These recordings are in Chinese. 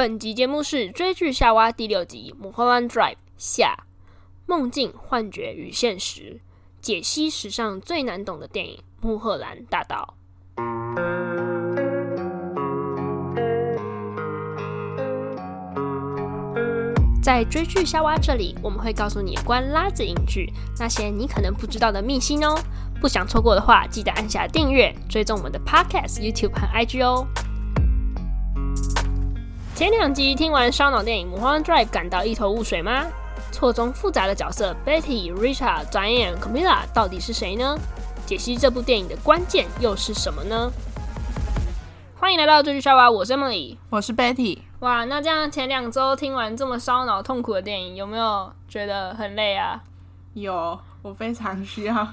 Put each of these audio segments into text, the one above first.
本集节目是追剧夏娃第六集《m u l h o l a n Drive》下梦境、幻觉与现实，解析史上最难懂的电影《穆赫兰大道》。在追剧夏娃这里，我们会告诉你关拉子影剧那些你可能不知道的秘辛哦。不想错过的话，记得按下订阅，追踪我们的 Podcast、YouTube 和 IG 哦。前两集听完烧脑电影《Mulholland Drive》感到一头雾水吗？错综复杂的角色 Betty、Richard、Diane、Camilla 到底是谁呢？解析这部电影的关键又是什么呢？欢迎来到追剧夏娃，我是 Emily，我是 Betty。哇，那这样前两周听完这么烧脑痛苦的电影，有没有觉得很累啊？有，我非常需要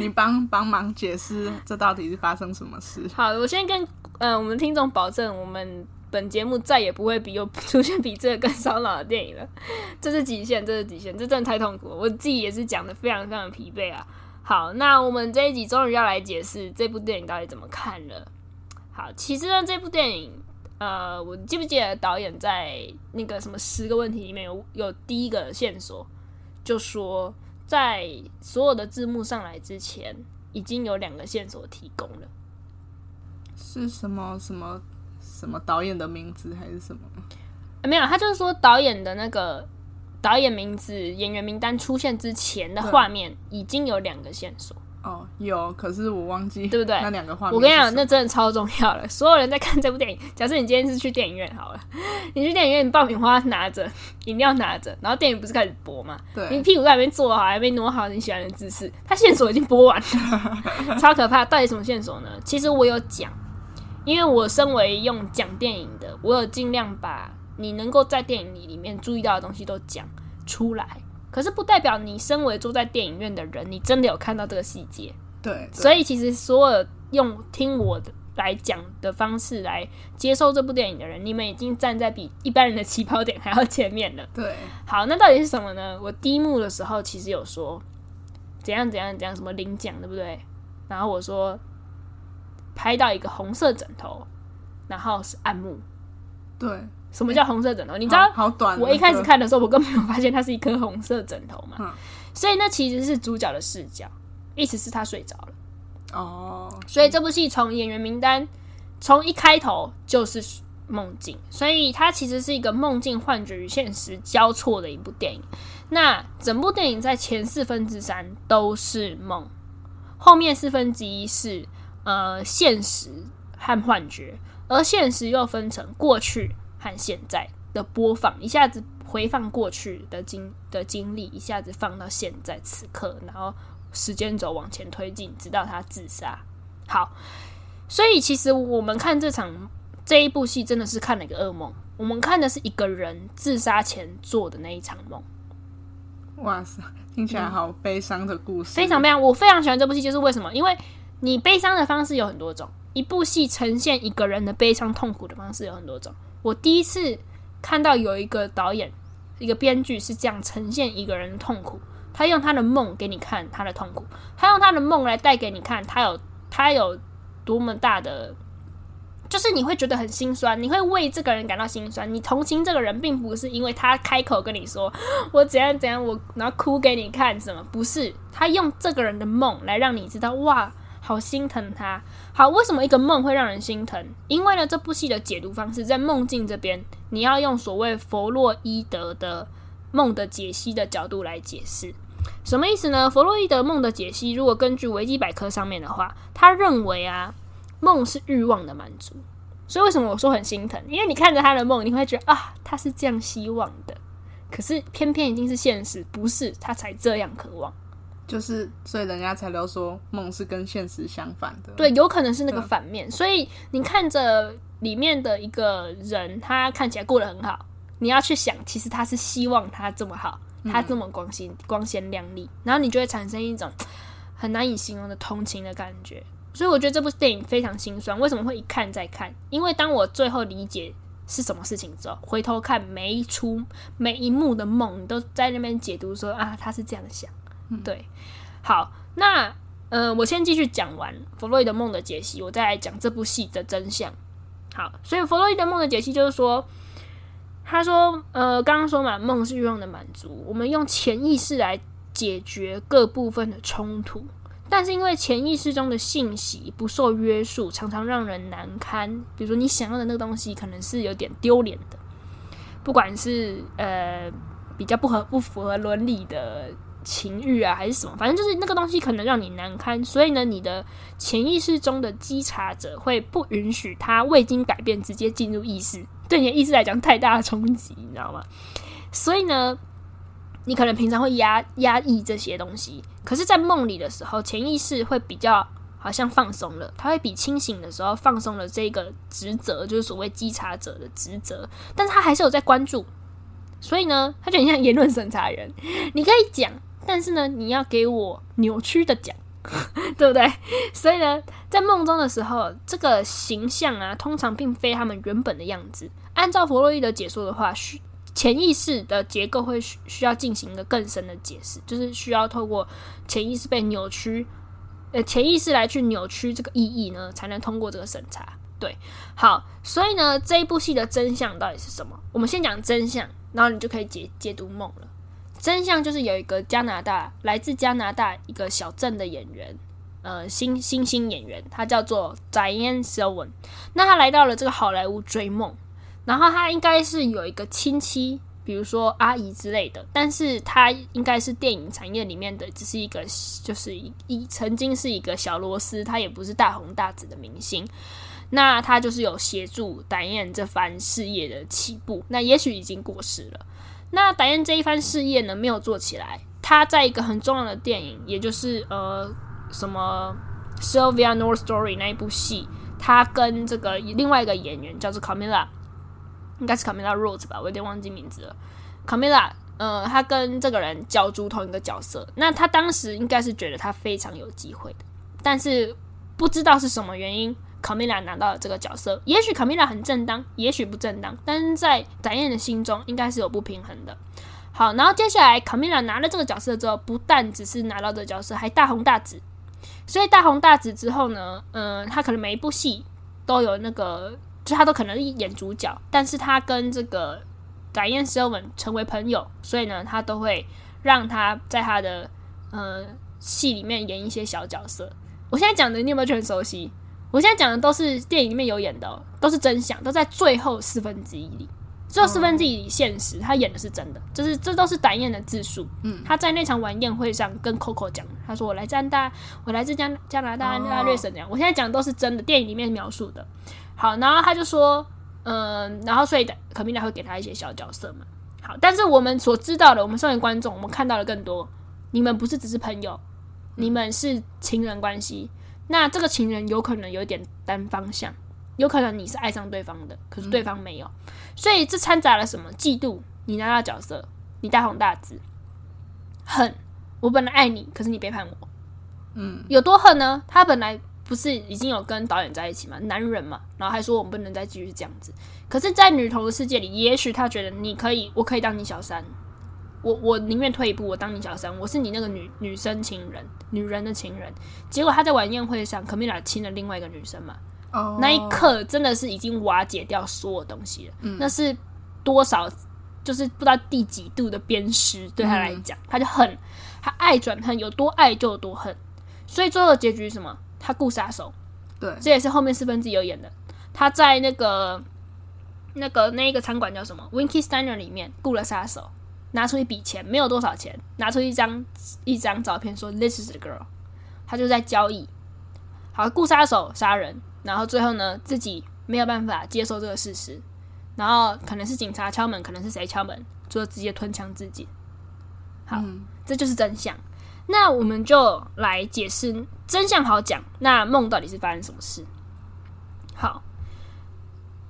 你帮帮忙解释这到底是发生什么事。好，我先跟嗯、呃、我们听众保证，我们。本节目再也不会比有 出现比这个更烧脑的电影了，这是极限，这是极限，这真的太痛苦了。我自己也是讲得非常非常疲惫啊。好，那我们这一集终于要来解释这部电影到底怎么看了。好，其实呢，这部电影，呃，我记不记得导演在那个什么十个问题里面有有第一个线索，就说在所有的字幕上来之前，已经有两个线索提供了，是什么什么？什么导演的名字还是什么？啊，没有，他就是说导演的那个导演名字、演员名单出现之前的画面已经有两个线索。哦，有，可是我忘记，对不对？那两个画面，我跟你讲，那真的超重要了。所有人在看这部电影，假设你今天是去电影院好了，你去电影院，你爆米花拿着，饮料拿着，然后电影不是开始播嘛？对，你屁股在那边坐好，还没挪好你喜欢的姿势，他线索已经播完了，超可怕。到底什么线索呢？其实我有讲。因为我身为用讲电影的，我有尽量把你能够在电影里里面注意到的东西都讲出来。可是不代表你身为坐在电影院的人，你真的有看到这个细节。对，对。所以其实所有用听我的来讲的方式来接受这部电影的人，你们已经站在比一般人的起跑点还要前面了。对。好，那到底是什么呢？我第一幕的时候其实有说怎样怎样怎样，什么领奖对不对？然后我说。拍到一个红色枕头，然后是暗幕。对，什么叫红色枕头？你知道？好短。我一开始看的时候，我根本没有发现它是一颗红色枕头嘛。嗯。所以那其实是主角的视角，意思是他睡着了。哦。所以这部戏从演员名单从一开头就是梦境，所以它其实是一个梦境、幻觉与现实交错的一部电影。那整部电影在前四分之三都是梦，后面四分之一是。呃，现实和幻觉，而现实又分成过去和现在的播放，一下子回放过去的经的经历，一下子放到现在此刻，然后时间轴往前推进，直到他自杀。好，所以其实我们看这场这一部戏，真的是看了一个噩梦。我们看的是一个人自杀前做的那一场梦。哇塞，听起来好悲伤的故事。嗯，非常非常。我非常喜欢这部戏，就是为什么？因为你悲伤的方式有很多种，一部戏呈现一个人的悲伤痛苦的方式有很多种。我第一次看到有一个导演、一个编剧是这样呈现一个人的痛苦，他用他的梦给你看他的痛苦，他用他的梦来带给你看他有他有多么大的，就是你会觉得很心酸，你会为这个人感到心酸，你同情这个人，并不是因为他开口跟你说我怎样怎样，我然后哭给你看什么，不是，他用这个人的梦来让你知道哇。好心疼他，好，为什么一个梦会让人心疼？因为呢，这部戏的解读方式在梦境这边，你要用所谓弗洛伊德的梦的解析的角度来解释，什么意思呢？弗洛伊德梦的解析，如果根据维基百科上面的话，他认为啊，梦是欲望的满足。所以为什么我说很心疼？因为你看着他的梦，你会觉得啊，他是这样希望的，可是偏偏一定是现实，不是他才这样渴望。就是，所以人家才都说梦是跟现实相反的。对，有可能是那个反面。所以你看着里面的一个人，他看起来过得很好，你要去想，其实他是希望他这么好，他这么光鲜、光鲜亮丽，然后你就会产生一种很难以形容的同情的感觉。所以我觉得这部电影非常心酸。为什么会一看再看？因为当我最后理解是什么事情之后，回头看每一出、每一幕的梦，你都在那边解读说啊，他是这样想。对，好，那呃，我先继续讲完弗洛伊德梦的解析，我再来讲这部戏的真相。好，所以弗洛伊德梦的解析就是说，他说，呃，刚刚说嘛，梦是欲望的满足，我们用潜意识来解决各部分的冲突，但是因为潜意识中的信息不受约束，常常让人难堪。比如说，你想要的那个东西，可能是有点丢脸的，不管是呃比较不合不符合伦理的。情欲啊，还是什么，反正就是那个东西可能让你难堪，所以呢，你的潜意识中的稽查者会不允许他未经改变直接进入意识，对你的意识来讲太大的冲击，你知道吗？所以呢，你可能平常会压压抑这些东西，可是，在梦里的时候，潜意识会比较好像放松了，他会比清醒的时候放松了这个职责，就是所谓稽查者的职责，但是他还是有在关注，所以呢，他就很像言论审查人，你可以讲。但是呢，你要给我扭曲的讲，对不对？所以呢，在梦中的时候，这个形象啊，通常并非他们原本的样子。按照弗洛伊德解说的话，需潜意识的结构会需需要进行一个更深的解释，就是需要透过潜意识被扭曲，呃，潜意识来去扭曲这个意义呢，才能通过这个审查。对，好，所以呢，这一部戏的真相到底是什么？我们先讲真相，然后你就可以解解读梦了。真相就是有一个加拿大来自加拿大一个小镇的演员，呃，新新星演员，他叫做 Diane Selwyn。那他来到了这个好莱坞追梦，然后他应该是有一个亲戚，比如说阿姨之类的，但是他应该是电影产业里面的，只是一个就是一曾经是一个小螺丝，他也不是大红大紫的明星。那他就是有协助 Diane 这番事业的起步，那也许已经过世了。那达燕这一番事业呢，没有做起来。他在一个很重要的电影，也就是呃什么《Sylvia North Story》那一部戏，他跟这个另外一个演员叫做 Camilla，应该是 Camilla Rose 吧，我有点忘记名字了。Camilla，呃，他跟这个人角逐同一个角色。那他当时应该是觉得他非常有机会的，但是不知道是什么原因。卡米拉拿到了这个角色，也许卡米拉很正当，也许不正当，但是在展燕的心中应该是有不平衡的。好，然后接下来卡米拉拿了这个角色之后，不但只是拿到这个角色，还大红大紫。所以大红大紫之后呢，嗯、他可能每一部戏都有那个，就他都可能演主角，但是他跟这个展燕·瑟文成为朋友，所以呢，他都会让他在他的呃戏里面演一些小角色。我现在讲的，你有没有觉得很熟悉？我现在讲的都是电影里面有演的哦，都是真相，都在最后四分之一里，最后四分之一里现实，他演的是真的，就是这都是导演的自述。嗯，他在那场晚宴会上跟 Coco 讲，他说我来加拿大，我来自加加拿大安大略省这样。我现在讲的都是真的，电影里面描述的。好，然后他就说，嗯，然后所以可米娜会给他一些小角色嘛。好，但是我们所知道的，我们身为观众，我们看到的更多。你们不是只是朋友，你们是情人关系。那这个情人有可能有点单方向，有可能你是爱上对方的，可是对方没有，嗯、所以这掺杂了什么？嫉妒，你拿到角色，你大红大紫，恨，我本来爱你，可是你背叛我，嗯，有多恨呢？他本来不是已经有跟导演在一起吗？男人嘛，然后还说我们不能再继续这样子，可是，在女头的世界里，也许他觉得你可以，我可以当你小三。我我宁愿退一步，我当你小三，我是你那个女女生情人，女人的情人。结果他在晚宴会上，卡米拉亲了另外一个女生嘛。Oh. 那一刻真的是已经瓦解掉所有东西了。嗯、那是多少，就是不知道第几度的鞭尸对他来讲，嗯、他就恨，他爱转恨，有多爱就有多恨。所以最后的结局是什么？他雇杀手。对，这也是后面四分之一有演的。他在那个那个那一个餐馆叫什么？Winky Steiner 里面雇了杀手。拿出一笔钱，没有多少钱，拿出一张一张照片，说 “This is the girl”，他就在交易。好，雇杀手杀人，然后最后呢，自己没有办法接受这个事实，然后可能是警察敲门，可能是谁敲门，就直接吞枪自尽。好，嗯、这就是真相。那我们就来解释真相，好讲。那梦到底是发生什么事？好，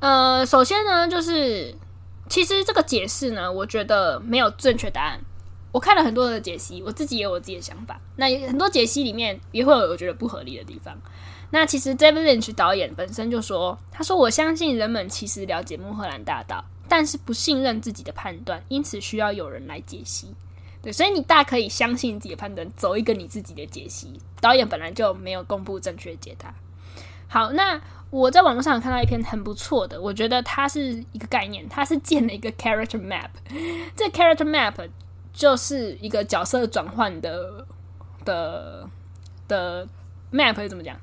呃，首先呢，就是。其实这个解释呢，我觉得没有正确答案。我看了很多的解析，我自己也有我自己的想法。那很多解析里面也会有我觉得不合理的地方。那其实 David Lynch 导演本身就说：“他说我相信人们其实了解穆赫兰大道，但是不信任自己的判断，因此需要有人来解析。”对，所以你大可以相信自己的判断，走一个你自己的解析。导演本来就没有公布正确解答。好，那我在网络上有看到一篇很不错的，我觉得它是一个概念，它是建了一个 character map。这 character map 就是一个角色转换的的的 map 是怎么讲？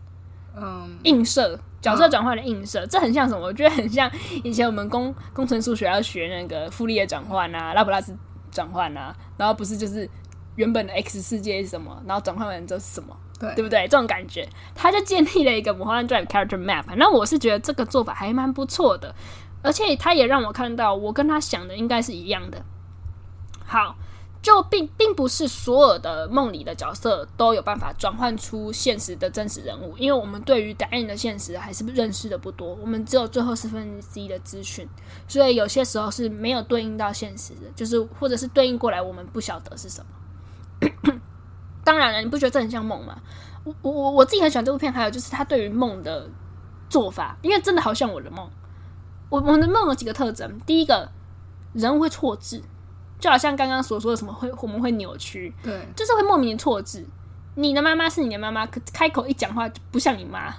嗯，映射角色转换的映射，这很像什么？我觉得很像以前我们工工程数学要学那个傅立叶转换啊、拉普拉斯转换啊，然后不是就是原本的 x 世界是什么，然后转换完之后是什么？对，对不对？这种感觉，他就建立了一个《mulholland Drive》character map。那我是觉得这个做法还蛮不错的，而且他也让我看到我跟他想的应该是一样的。好，就并并不是所有的梦里的角色都有办法转换出现实的真实人物，因为我们对于 Diane 的现实还是认识的不多，我们只有最后四分之一的资讯，所以有些时候是没有对应到现实的，就是或者是对应过来，我们不晓得是什么。当然了，你不觉得这很像梦吗？我我我自己很喜欢这部片，还有就是他对于梦的做法，因为真的好像我的梦。我我的梦有几个特征，第一个人物会错置，就好像刚刚所说的什么会我们会扭曲，对，就是会莫名的错置。你的妈妈是你的妈妈，可开口一讲话就不像你妈。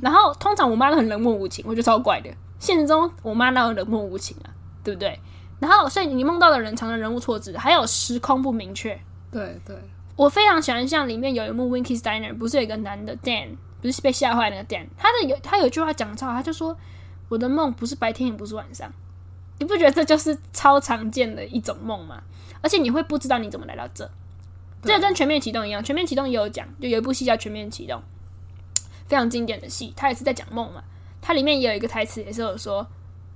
然后通常我妈都很冷漠无情，我觉得超怪的。现实中我妈哪有冷漠无情啊？对不对？然后所以你梦到的人常常人物错置，还有时空不明确。对对。我非常喜欢像里面有一幕《Winky's Diner》，不是有一个男的 Dan，不是被吓坏那个 Dan，他的有他有句话讲超好，他就说：“我的梦不是白天也不是晚上。”你不觉得这就是超常见的一种梦吗？而且你会不知道你怎么来到这，这个跟《全面启动》一样，《全面启动》也有讲，就有一部戏叫《全面启动》，非常经典的戏，它也是在讲梦嘛。它里面也有一个台词，也是有说：“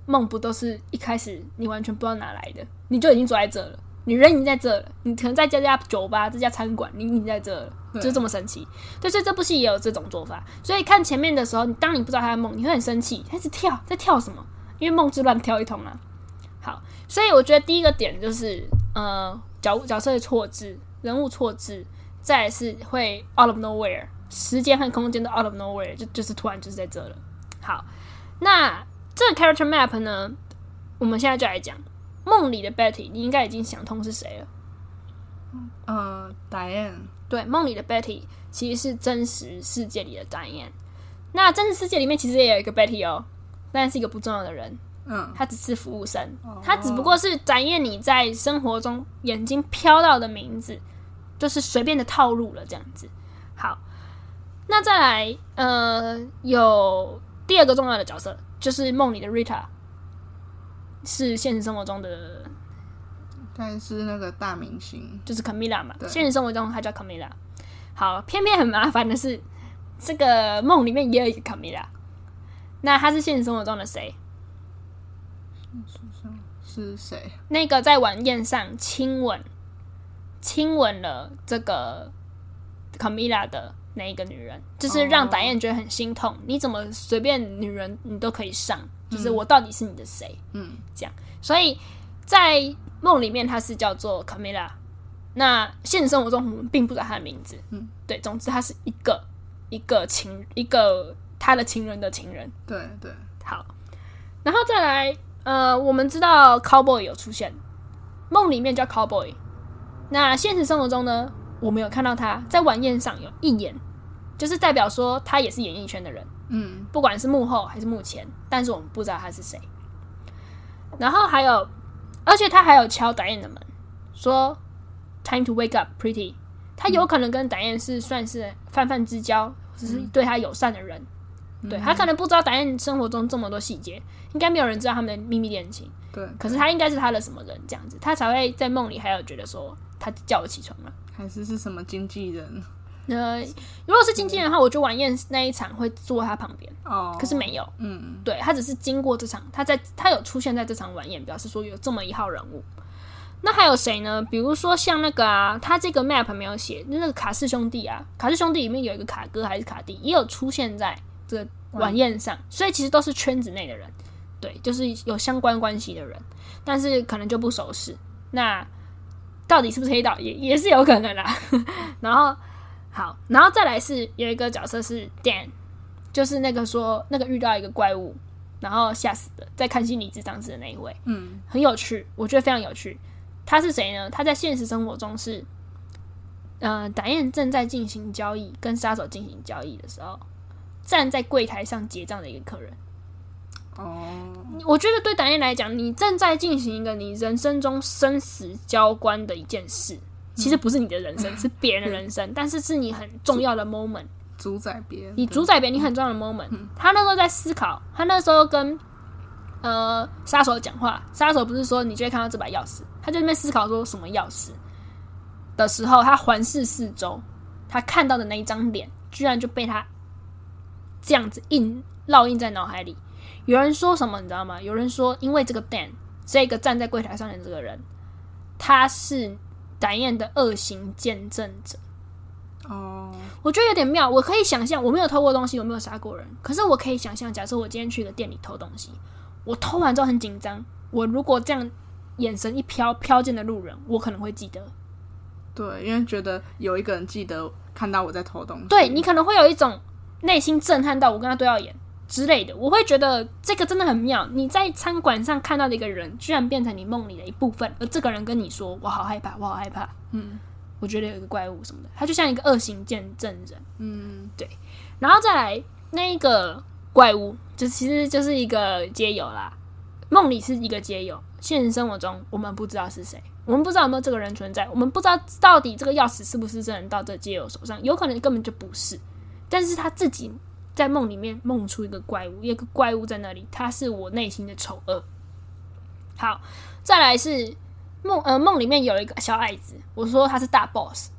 梦不都是一开始你完全不知道哪来的，你就已经坐在这了。”你人已经在这了，你可能在这家酒吧、这家餐馆，你已经在这了，就这么神奇。对，所以这部戏也有这种做法。所以看前面的时候，你当你不知道他的梦，你会很生气，开始跳，在跳什么？因为梦是乱跳一通啊。好，所以我觉得第一个点就是，呃，角角色的错置，人物错置，再来是会 out of nowhere，时间和空间都 out of nowhere，就就是突然就是在这了。好，那这个 character map 呢，我们现在就来讲。梦里的 Betty，你应该已经想通是谁了。呃，Diane。对，梦里的 Betty 其实是真实世界里的 Diane。那真实世界里面其实也有一个 Betty 哦，但是一个不重要的人。嗯，他只是服务生，他只不过是 Diane 你在生活中眼睛飘到的名字，就是随便的套路了这样子。好，那再来，呃，有第二个重要的角色，就是梦里的 Rita。是现实生活中的，但是那个大明星就是 Camila 嘛。现实生活中他叫 Camila。好，偏偏很麻烦的是，这个梦里面也有一个 Camila。那他是现实生活中的谁？是谁？那个在晚宴上亲吻、亲吻了这个 Camila 的那一个女人，就是让达燕觉得很心痛。Oh. 你怎么随便女人你都可以上？就是我到底是你的谁？嗯，这样，所以在梦里面他是叫做 Camila，那现实生活中我们并不知道他的名字。嗯，对，总之他是一个一个情一个他的情人的情人。对对，好，然后再来，呃，我们知道 Cowboy 有出现，梦里面叫 Cowboy，那现实生活中呢，我们有看到他在晚宴上有一眼，就是代表说他也是演艺圈的人。嗯，不管是幕后还是幕前，但是我们不知道他是谁。然后还有，而且他还有敲 Diane 的门，说 “Time to wake up, pretty”。他有可能跟 Diane 是算是泛泛之交，只是对他友善的人。嗯、对他可能不知道 Diane 生活中这么多细节，应该没有人知道他们的秘密恋情。对，可是他应该是他的什么人这样子，他才会在梦里还有觉得说他叫我起床了，还是是什么经纪人？呃，如果是经纪人的话，我就晚宴那一场会坐他旁边。哦，可是没有，嗯，对，他只是经过这场，他在他有出现在这场晚宴，表示说有这么一号人物。那还有谁呢？比如说像那个啊，他这个 map 没有写，那个卡氏兄弟啊，卡氏兄弟里面有一个卡哥还是卡弟，也有出现在这个晚宴上，所以其实都是圈子内的人，对，就是有相关关系的人，但是可能就不熟识。那到底是不是黑道，也也是有可能啦。然后。好，然后再来是有一个角色是 Dan，就是那个说那个遇到一个怪物，然后吓死的，在看心理智障室的那一位，嗯，很有趣，我觉得非常有趣。他是谁呢？他在现实生活中是，呃，Diane 正在进行交易，跟杀手进行交易的时候，站在柜台上结账的一个客人。哦，我觉得对导演来讲，你正在进行一个你人生中生死交关的一件事，其实不是你的人生，嗯、是别人的人生，但是是你很重要的 moment，主宰别人，你主宰别人，你很重要的 moment。嗯、他那时候在思考，他那时候跟呃杀手讲话，杀手不是说你就会看到这把钥匙，他就在那边思考说什么钥匙的时候，他环视四周，他看到的那一张脸，居然就被他这样子印烙印在脑海里。有人说什么你知道吗？有人说，因为这个 Dan，这个站在柜台上的这个人，他是 Diane 的恶行见证者。哦，我觉得有点妙。我可以想象，我没有偷过东西，我没有杀过人，可是我可以想象，假设我今天去一个店里偷东西，我偷完之后很紧张，我如果这样眼神一飘，飘进的路人，我可能会记得。对，因为觉得有一个人记得看到我在偷东西，对，你可能会有一种内心震撼到我跟他对到眼。之类的，我会觉得这个真的很妙。你在餐馆上看到的一个人，居然变成你梦里的一部分，而这个人跟你说：“我好害怕，我好害怕。”嗯，我觉得有一个怪物什么的，他就像一个恶行见证人。嗯，对。然后再来那一个怪物，就其实就是一个街友啦。梦里是一个街友，现实生活中我们不知道是谁，我们不知道有没有这个人存在，我们不知道到底这个钥匙是不是真的到这街友手上，有可能根本就不是，但是他自己。在梦里面梦出一个怪物，一个怪物在那里，他是我内心的丑恶。好，再来是梦，呃，梦里面有一个小矮子，我说他是大 boss。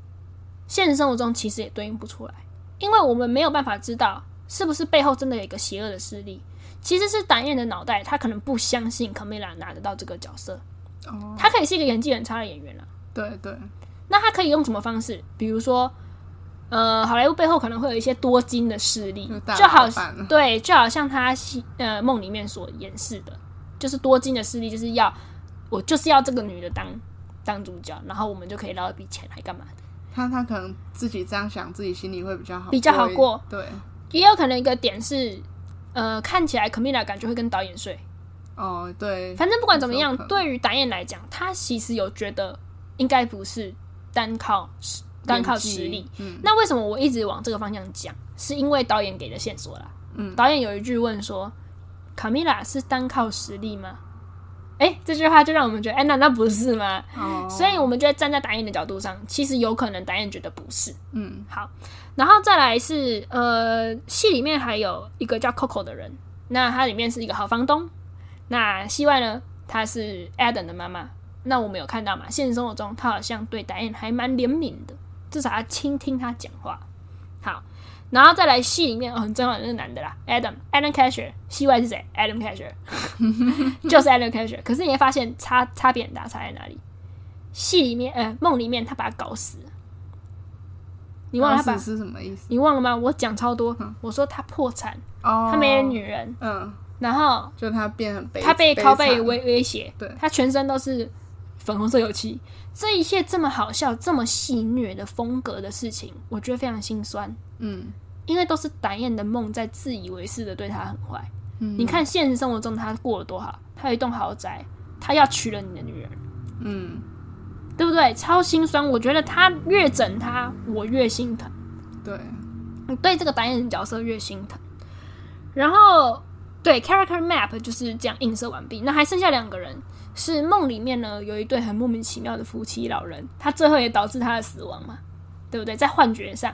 现实生活中其实也对应不出来，因为我们没有办法知道是不是背后真的有一个邪恶的势力。其实是导演的脑袋，他可能不相信 Camila 拿得到这个角色。哦，他可以是一个演技很差的演员了。对对，那他可以用什么方式？比如说。呃，好莱坞背后可能会有一些多金的势力，就好对，就好像他呃梦里面所演示的，就是多金的势力，就是要我就是要这个女的当当主角，然后我们就可以捞一笔钱，来干嘛？他他可能自己这样想，自己心里会比较好，比较好过。对，也有可能一个点是，呃，看起来 Camila 感觉会跟导演睡。哦，对，反正不管怎么样，对于导演来讲，他其实有觉得应该不是单靠。单靠实力，嗯，那为什么我一直往这个方向讲？是因为导演给的线索啦。嗯，导演有一句问说：“卡米拉是单靠实力吗？”哎、欸，这句话就让我们觉得，哎、欸，难道不是吗？哦，所以我们就会站在导演的角度上，其实有可能导演觉得不是。嗯，好，然后再来是呃，戏里面还有一个叫 Coco 的人，那他里面是一个好房东，那戏外呢，他是 Adam 的妈妈。那我们有看到嘛？现实生活中，他好像对导演还蛮怜悯的。至少要倾听他讲话，好，然后再来戏里面哦，很重要的那个男的啦，Adam Adam Casher，戏外是谁？Adam Casher，就是 Adam Casher。可是你会发现差差别很大，差在哪里？戏里面，呃，梦里面他把他搞死了，你忘了他把是什么意思？你忘了吗？我讲超多，我说他破产，哦，他没了女人，嗯，然后就他变他被拷贝威威胁，对，他全身都是粉红色油漆。这一切这么好笑、这么戏虐的风格的事情，我觉得非常心酸。嗯，因为都是导演的梦在自以为是的对他很坏。嗯，你看现实生活中他过得多好，他有一栋豪宅，他要娶了你的女人。嗯，对不对？超心酸。我觉得他越整他，我越心疼。对，对这个导演的角色越心疼。然后，对 character map 就是这样映射完毕。那还剩下两个人。是梦里面呢，有一对很莫名其妙的夫妻老人，他最后也导致他的死亡嘛，对不对？在幻觉上，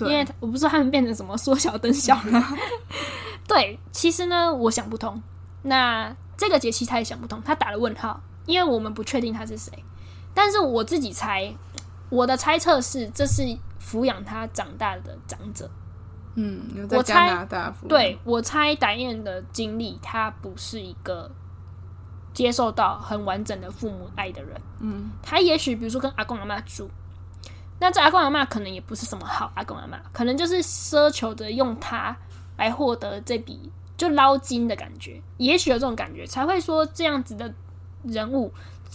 因为我不知道他们变成什么缩小灯小人。对，其实呢，我想不通。那这个节气他也想不通，他打了问号，因为我们不确定他是谁。但是我自己猜，我的猜测是，这是抚养他长大的长者。嗯，在加拿大抚养。我猜，对，我猜导演的经历，他不是一个。接受到很完整的父母爱的人，嗯，他也许比如说跟阿公阿妈住，那这阿公阿妈可能也不是什么好阿公阿妈，可能就是奢求着用他来获得这笔就捞金的感觉，也许有这种感觉才会说这样子的人物，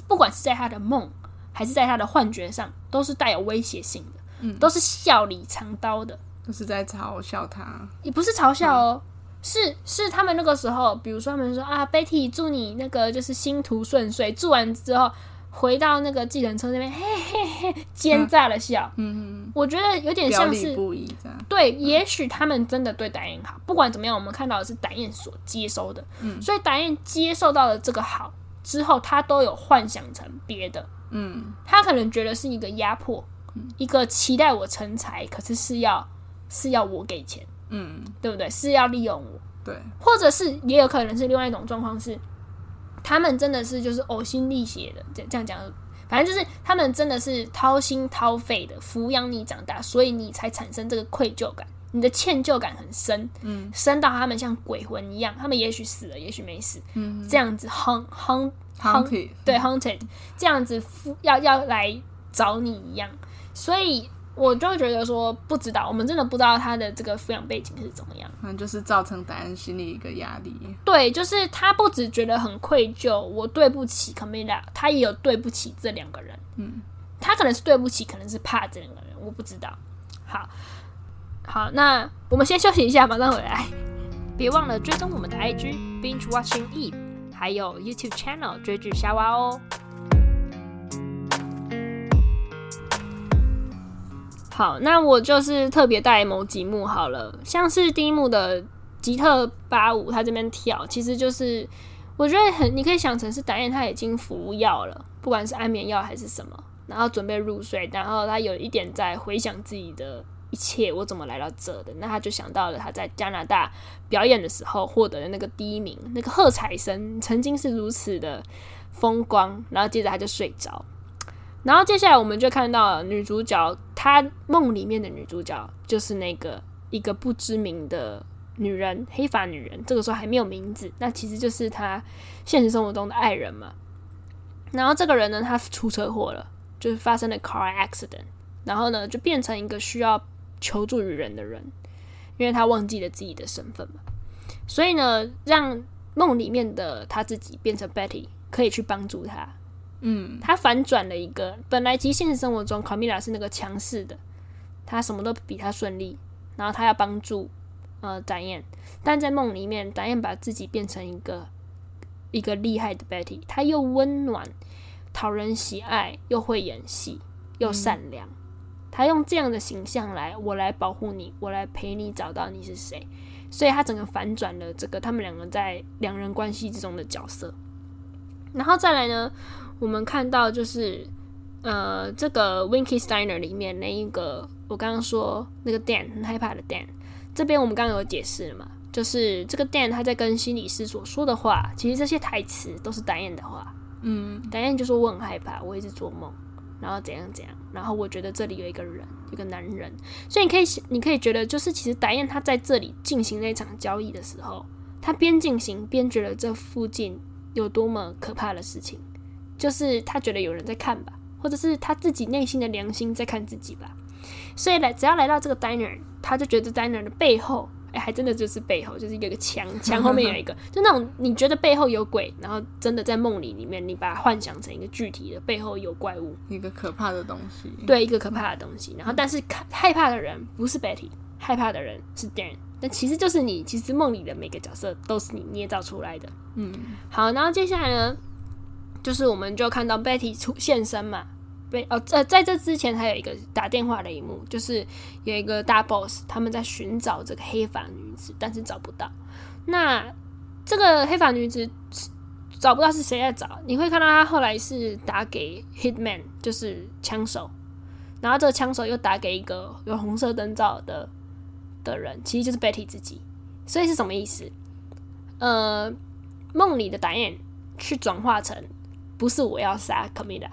不管是在他的梦还是在他的幻觉上，都是带有威胁性的，嗯，都是笑里藏刀的，就是在嘲笑他，也不是嘲笑哦。嗯是是，他们那个时候，比如说他们说啊，Betty 祝你那个就是星途顺遂。祝完之后，回到那个计程车那边，嘿嘿嘿，奸诈的笑。嗯嗯，我觉得有点像是。对，也许他们真的对达彦好，不管怎么样，我们看到的是达彦所接收的。嗯，所以达彦接受到了这个好之后，他都有幻想成别的。嗯，他可能觉得是一个压迫，一个期待我成才，可是是要是要我给钱。嗯，对不对？是要利用我。对，或者是也有可能是另外一种状况是。他们真的是就是呕心沥血的，这这样讲，反正就是他们真的是掏心掏肺的抚养你长大，所以你才产生这个愧疚感，你的歉疚感很深，嗯，深到他们像鬼魂一样，他们也许死了，也许没死，嗯，这样子 haunt haunt haunted，对 haunted，这样子要要来找你一样，所以。我就觉得说不知道，我们真的不知道他的这个抚养背景是怎么样。可能，就是造成达恩心里一个压力。对，就是他不只觉得很愧疚，我对不起 Camila，他也有对不起这两个人。嗯，他可能是对不起，可能是怕这两个人，我不知道。好，好，那我们先休息一下，马上回来。别忘了追踪我们的 IG Binge Watching Eve，还有 YouTube Channel 追剧夏娃哦。好，那我就是特别带某几幕好了，像是第一幕的吉特八五，他这边跳，其实就是我觉得很，你可以想成是导演他已经服药了，不管是安眠药还是什么，然后准备入睡，然后他有一点在回想自己的一切，我怎么来到这的，那他就想到了他在加拿大表演的时候获得的那个第一名，那个喝彩声曾经是如此的风光，然后接着他就睡着。然后接下来我们就看到女主角，她梦里面的女主角就是那个一个不知名的女人，黑发女人。这个时候还没有名字，那其实就是她现实生活中的爱人嘛。然后这个人呢，他出车祸了，就是发生了 car accident，然后呢就变成一个需要求助于人的人，因为他忘记了自己的身份嘛。所以呢，让梦里面的他自己变成 Betty，可以去帮助他。嗯，他反转了一个，本来其实现实生活中卡米拉是那个强势的，他什么都比他顺利，然后他要帮助呃达燕，但在梦里面，达燕把自己变成一个一个厉害的 Betty，他又温暖、讨人喜爱，又会演戏，又善良，嗯、他用这样的形象来，我来保护你，我来陪你找到你是谁，所以他整个反转了这个他们两个在两人关系之中的角色，然后再来呢？我们看到就是，呃，这个 Winky's Diner 里面那一个，我刚刚说那个 Dan 很害怕的 Dan，这边我们刚刚有解释了嘛，就是这个 Dan 他在跟心理师所说的话，其实这些台词都是 Diane 的话。嗯，Diane 就说我很害怕，我一直做梦，然后怎样怎样，然后我觉得这里有一个人，一个男人，所以你可以你可以觉得，就是其实 Diane 他在这里进行那场交易的时候，他边进行边觉得这附近有多么可怕的事情。就是他觉得有人在看吧，或者是他自己内心的良心在看自己吧。所以来，只要来到这个 diner，他就觉得 diner 的背后，哎，还真的就是背后，就是一个个墙，墙后面有一个，就那种你觉得背后有鬼，然后真的在梦里里面，你把它幻想成一个具体的背后有怪物，一个可怕的东西。对，一个可怕的东西。然后，但是害怕的人不是 Betty，害怕的人是 Dan，但其实就是你，其实梦里的每个角色都是你捏造出来的。嗯，好，然后接下来呢？就是我们就看到 Betty 出现身嘛，被哦，在在这之前还有一个打电话的一幕，就是有一个大 boss 他们在寻找这个黑发女子，但是找不到。那这个黑发女子找不到是谁在找？你会看到他后来是打给 Hitman，就是枪手，然后这个枪手又打给一个有红色灯罩的的人，其实就是 Betty 自己。所以是什么意思？呃，梦里的达彦去转化成。不是我要杀卡米拉，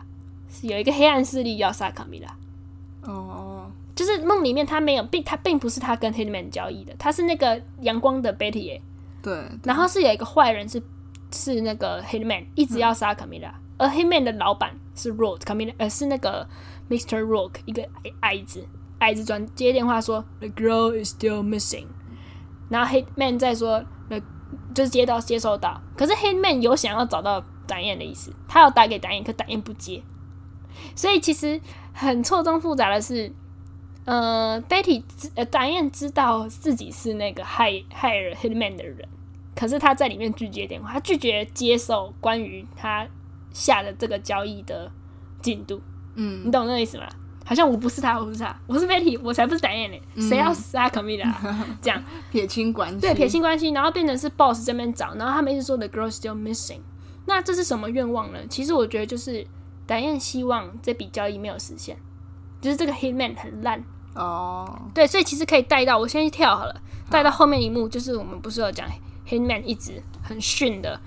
是有一个黑暗势力要杀卡米拉。哦，oh. 就是梦里面他没有并他并不是他跟 Hitman 交易的，他是那个阳光的 Betty 耶。对。然后是有一个坏人是是那个 Hitman 一直要杀卡米拉，嗯、而 Hitman 的老板是 Rourke 卡米拉，呃是那个 Mr. Rourke 一个矮矮子矮子转接电话说 The girl is still missing，然后 Hitman 再说那就是接到接收到，可是 Hitman 有想要找到。达彦的意思，他要打给达彦，可达彦不接，所以其实很错综复杂的是，呃，Betty 呃达彦知道自己是那个害害了 Hitman 的人，可是他在里面拒绝电话，他拒绝接受关于他下的这个交易的进度。嗯，你懂那个意思吗？好像我不是他，我不是他，我是 Betty，我才不是 Diane 呢。谁要杀 Camila？这样 撇清关系，对，撇清关系，然后变成是 Boss 这边找，然后他们一直说 The girl still missing。那这是什么愿望呢？其实我觉得就是 Diane 希望这笔交易没有实现，就是这个 Hitman 很烂哦。对，所以其实可以带到，我先去跳好了，带到后面一幕，就是我们不是有讲 Hitman 一直很逊的，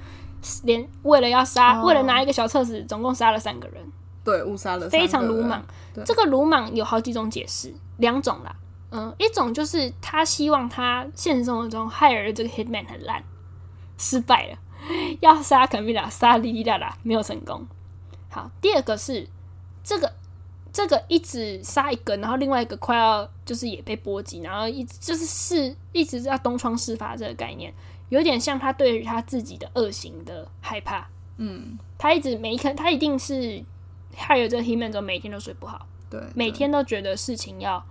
连为了要杀，哦、为了拿一个小册子，总共杀了三个人。对，误杀了，非常鲁莽。这个鲁莽有好几种解释，两种啦。嗯，一种就是他希望他现实生活中 hire 的这个 hitman 很烂，失败了，要杀 Camila，杀哩哩啦啦，没有成功。好，第二个是这个这个一直杀一个，然后另外一个快要就是也被波及，然后一直就是是一直要东窗事发这个概念，有点像他对于他自己的恶行的害怕。嗯，他一直每一刻他一定是。害有这个 Hitman 之后，每天都睡不好，对，对，每天都觉得事情要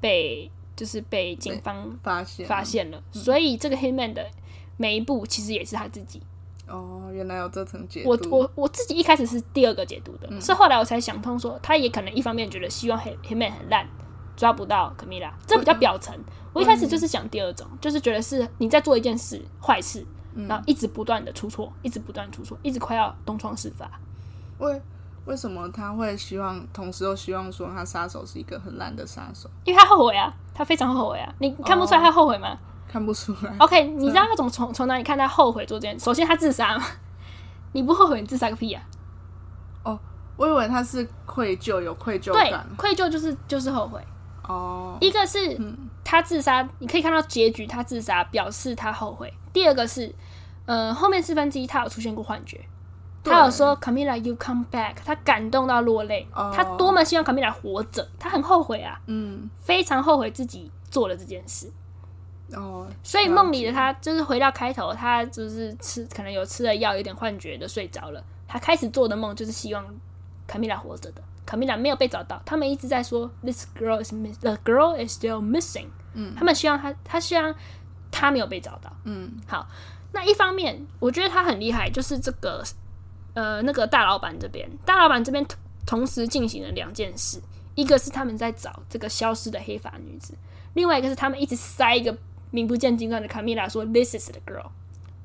被就是被警方发现发现了，所以这个 Hitman 的每一步其实也是他自己。哦，原来有这层解读。我我我自己一开始是第二个解读的，嗯、是后来我才想通，说他也可能一方面觉得希望 Hitman 很烂，抓不到 Camila，这比较表层。我，我一开始就是想第二种，就是觉得是你在做一件事坏事，然后一直不断的出错，一直不断出错，一直快要东窗事发。为。为什么他会希望，同时又希望说他杀手是一个很烂的杀手？因为他后悔啊，他非常后悔啊！你看不出来他后悔吗？哦、看不出来。OK，你知道他怎么从从哪里看他后悔做这件事？首先他自杀嘛，你不后悔你自杀个屁啊！哦，我以为他是愧疚，有愧疚感。对，愧疚就是就是后悔。哦，一个是他自杀，你可以看到结局，他自杀表示他后悔。第二个是，呃，后面四分之一他有出现过幻觉。他有说 Camila, you come back，他感动到落泪。Oh. 他多么希望 Camila 活着，他很后悔啊，嗯，非常后悔自己做了这件事。哦，oh, 所以梦里的他就是回到开头，他就是吃可能有吃了药，有点幻觉的睡着了。他开始做的梦就是希望 Camila 活着的。Camila 没有被找到，他们一直在说 This girl is miss, the girl is still missing。嗯，他们希望他，他希望他没有被找到。嗯，好，那一方面我觉得他很厉害，就是这个。呃，那个大老板这边，大老板这边同时进行了两件事，一个是他们在找这个消失的黑发女子，另外一个是他们一直塞一个名不见经传的卡米拉说 “This is the girl”，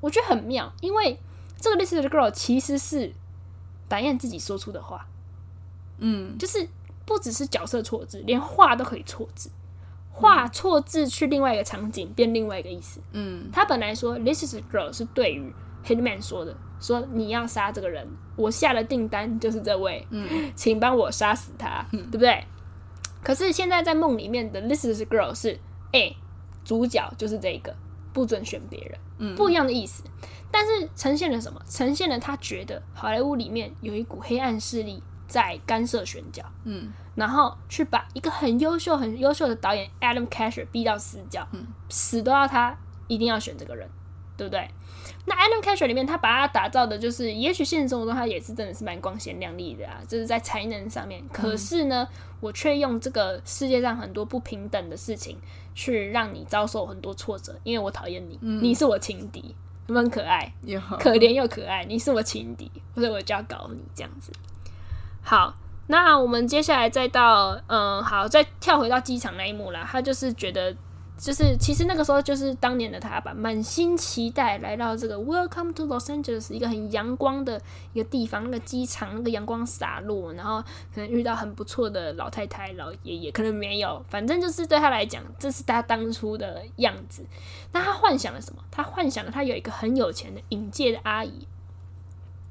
我觉得很妙，因为这个 “This is the girl” 其实是白燕自己说出的话，嗯，就是不只是角色错字，连话都可以错字，话错字去另外一个场景变另外一个意思，嗯，他本来说 “This is the girl” 是对于 Hitman 说的。说你要杀这个人，我下的订单就是这位，嗯，请帮我杀死他，嗯、对不对？可是现在在梦里面的 This is the girl 是，哎、欸，主角就是这个，不准选别人，嗯，不一样的意思。但是呈现了什么？呈现了他觉得好莱坞里面有一股黑暗势力在干涉选角，嗯，然后去把一个很优秀、很优秀的导演 Adam Casher 逼到死角，嗯，死都要他一定要选这个人，对不对？那 Adam Casher 里面，他把他打造的就是，也许现实生活中他也是真的是蛮光鲜亮丽的啊，就是在才能上面。可是呢，嗯、我却用这个世界上很多不平等的事情，去让你遭受很多挫折，因为我讨厌你，嗯、你是我情敌，很可爱，好可怜又可爱，你是我情敌，所以我就要搞你这样子。好，那我们接下来再到，嗯，好，再跳回到机场那一幕啦，他就是觉得。就是其实那个时候就是当年的他吧，满心期待来到这个 Welcome to Los Angeles，一个很阳光的一个地方，那个机场那个阳光洒落，然后可能遇到很不错的老太太、老爷爷，可能没有，反正就是对他来讲，这是他当初的样子。那他幻想了什么？他幻想了他有一个很有钱的引介的阿姨。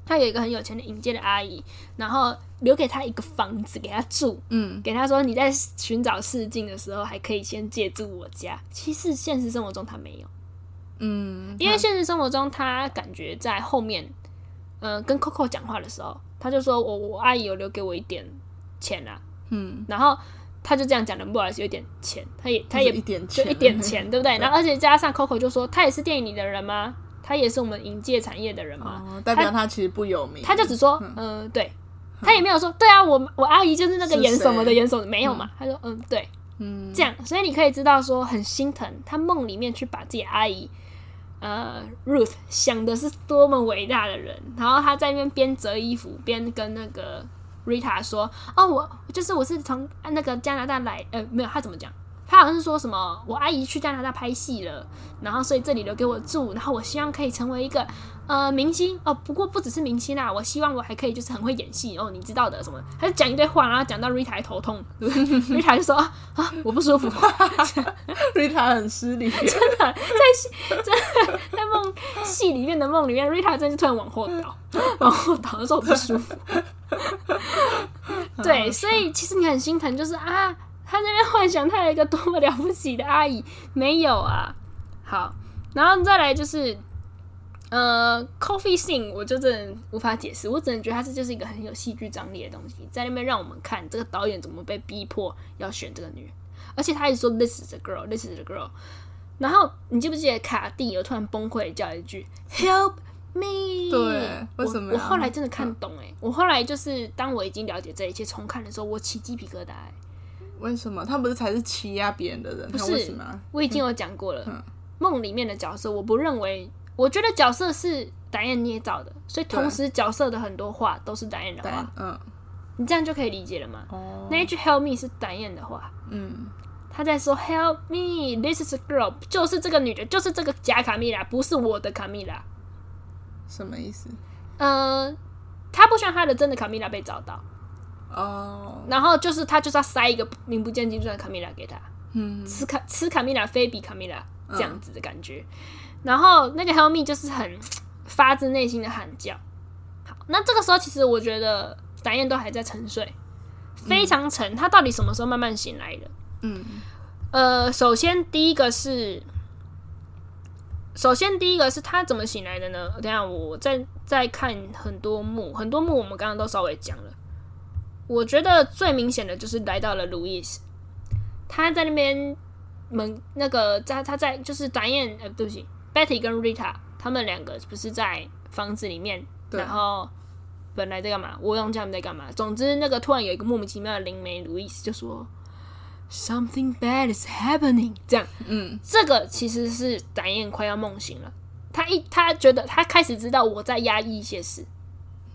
他有一个很有钱的引荐的阿姨，然后留给他一个房子给他住，嗯，给他说你在寻找试镜的时候还可以先借住我家。其实现实生活中他没有，嗯，因为现实生活中他感觉在后面，呃，跟 Coco 讲话的时候，他就说我我阿姨有留给我一点钱啊，嗯，然后他就这样讲的，不好意思，有点钱，他也他也一点，就一点钱，对不 对？然后而且加上 Coco 就说他也是电影里的人吗？他也是我们影界产业的人嘛，哦，代表他其实不有名。他，他就只说，嗯、呃，对，他也没有说，对啊，我我阿姨就是那个演什么的，演什么的没有嘛。嗯、他说，嗯，对，嗯，这样，所以你可以知道说很心疼，他梦里面去把自己阿姨，呃，Ruth 想的是多么伟大的人，然后他在那边边折衣服边跟那个 Rita 说：“哦，我就是我是从那个加拿大来，呃，没有，他怎么讲？”他好像是说什么，我阿姨去加拿大拍戏了，然后所以这里留给我住，然后我希望可以成为一个呃明星哦。不过不只是明星啦，我希望我还可以就是很会演戏哦，你知道的什么？他就讲一堆话，然后讲到 Rita 头痛，Rita 就说啊我不舒服，Rita 很失礼，真的在戏真的在梦戏里面的梦里面，Rita 真的突然往后倒，往后倒的时候我不舒服。对，所以其实你很心疼，就是啊。他那边幻想他有一个多么了不起的阿姨，没有啊。好，然后再来就是，呃，Coffee Scene，我就真的无法解释，我只能觉得它这就是一个很有戏剧张力的东西，在那边让我们看这个导演怎么被逼迫要选这个女人，而且他一直说 This is the girl, this is the girl。然后你记不记得卡蒂有突然崩溃叫一句 Help me？对，为什么？我后来真的看懂哎、欸，嗯、我后来就是当我已经了解这一切，重看的时候，我起鸡皮疙瘩、欸。为什么他不是才是欺压别人的人？不是，为什么？我已经有讲过了。梦、嗯、里面的角色，我不认为，我觉得角色是导演捏造的，所以同时角色的很多话都是导演的话。嗯，你这样就可以理解了吗？哦，那一句 “Help me” 是导演的话。嗯，他在说 “Help me, this is a girl”，就是这个女的，就是这个假卡蜜拉，不是我的卡蜜拉。什么意思？嗯、呃，他不希望他的真的卡蜜拉被找到。哦，oh. 然后就是他就是要塞一个名不见经传的卡米拉给他，嗯，吃卡吃卡米拉非比卡米拉这样子的感觉，嗯、然后那个 Help me 就是很发自内心的喊叫。好，那这个时候其实我觉得达燕都还在沉睡，非常沉。嗯、他到底什么时候慢慢醒来的？嗯，呃，首先第一个是，首先第一个是他怎么醒来的呢？等下我再再看很多幕，很多幕我们刚刚都稍微讲了。我觉得最明显的就是来到了路易斯，他在那边门那个在他在就是达燕呃对不起，Betty 跟 Rita 他们两个不是在房子里面，然后本来在干嘛？我忘记他们在干嘛。总之那个突然有一个莫名其妙的灵媒路易斯就说 Something bad is happening，这样，嗯，这个其实是达燕快要梦醒了，他一他觉得他开始知道我在压抑一些事，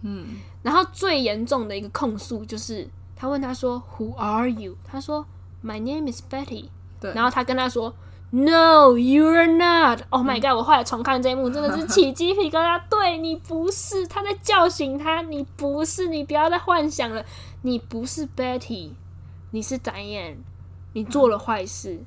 嗯。然后最严重的一个控诉就是，他问他说：“Who are you？” 他说：“My name is Betty。”对。然后他跟他说：“No, you're not。” Oh my god！我后来重看这一幕，真的是起鸡皮疙瘩。对，你不是，他在叫醒他，你不是，你不要再幻想了，你不是 Betty，你是 Diane，你做了坏事，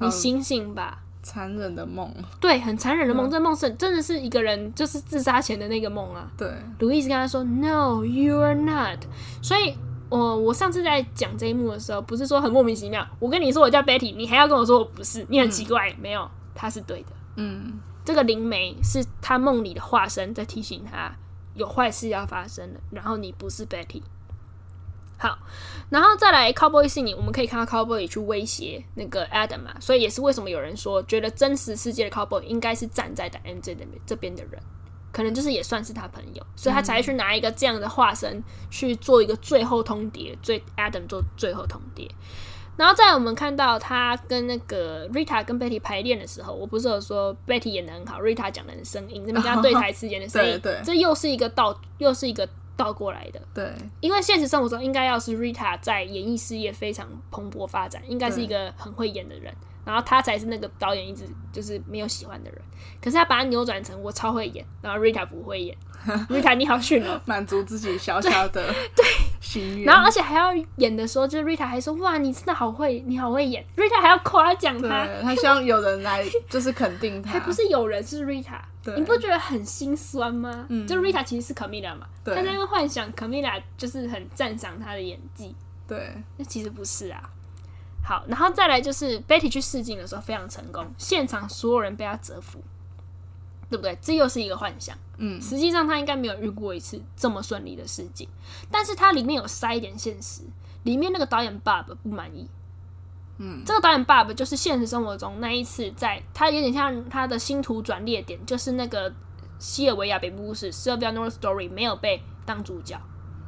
你醒醒吧。残忍的梦，对，很残忍的梦。嗯、这梦是真的是一个人就是自杀前的那个梦啊。对，路易斯跟他说：“No, you're not。”所以，我我上次在讲这一幕的时候，不是说很莫名其妙。我跟你说我叫 Betty，你还要跟我说我不是，你很奇怪。嗯、没有，他是对的。嗯，这个灵媒是他梦里的化身，在提醒他有坏事要发生了。然后你不是 Betty。好，然后再来 Cowboy Scene，我们可以看到 Cowboy 去威胁那个 Adam 嘛，所以也是为什么有人说觉得真实世界的 Cowboy 应该是站在的 MJ 的这边的人，可能就是也算是他朋友，所以他才去拿一个这样的化身去做一个最后通牒，最 Adam 做最后通牒。然后在我们看到他跟那个 Rita 跟 Betty 排练的时候，我不是有说 Betty 演的很好，Rita 讲的很生硬，那边跟他对台词演的声音，对对，这又是一个倒，又是一个。倒过来的，对，因为现实生活中应该要是 Rita 在演艺事业非常蓬勃发展，应该是一个很会演的人，对然后他才是那个导演一直就是没有喜欢的人，可是他把他扭转成我超会演，然后 Rita 不会演。，Rita，你好逊哦！满足自己小小的对 心愿，然后而且还要演的时候，就是瑞塔还说：“哇，你真的好会，你好会演。”，Rita 还要夸奖他，他希望有人来就是肯定 他，还不是有人是 Rita 你不觉得很心酸吗？嗯，就瑞塔其实是 Camila 嘛，他在那幻想 Camila 就是很赞赏他的演技，对，那其实不是啊。好，然后再来就是 Betty 去试镜的时候非常成功，现场所有人被他折服。对不对？这又是一个幻想。嗯，实际上他应该没有遇过一次这么顺利的试镜，但是它里面有塞一点现实。里面那个导演 Bob 不满意。嗯，这个导演 Bob 就是现实生活中那一次在，在他有点像他的星途转捩点，就是那个西尔维亚北部故事 Sylvia North Story 没有被当主角，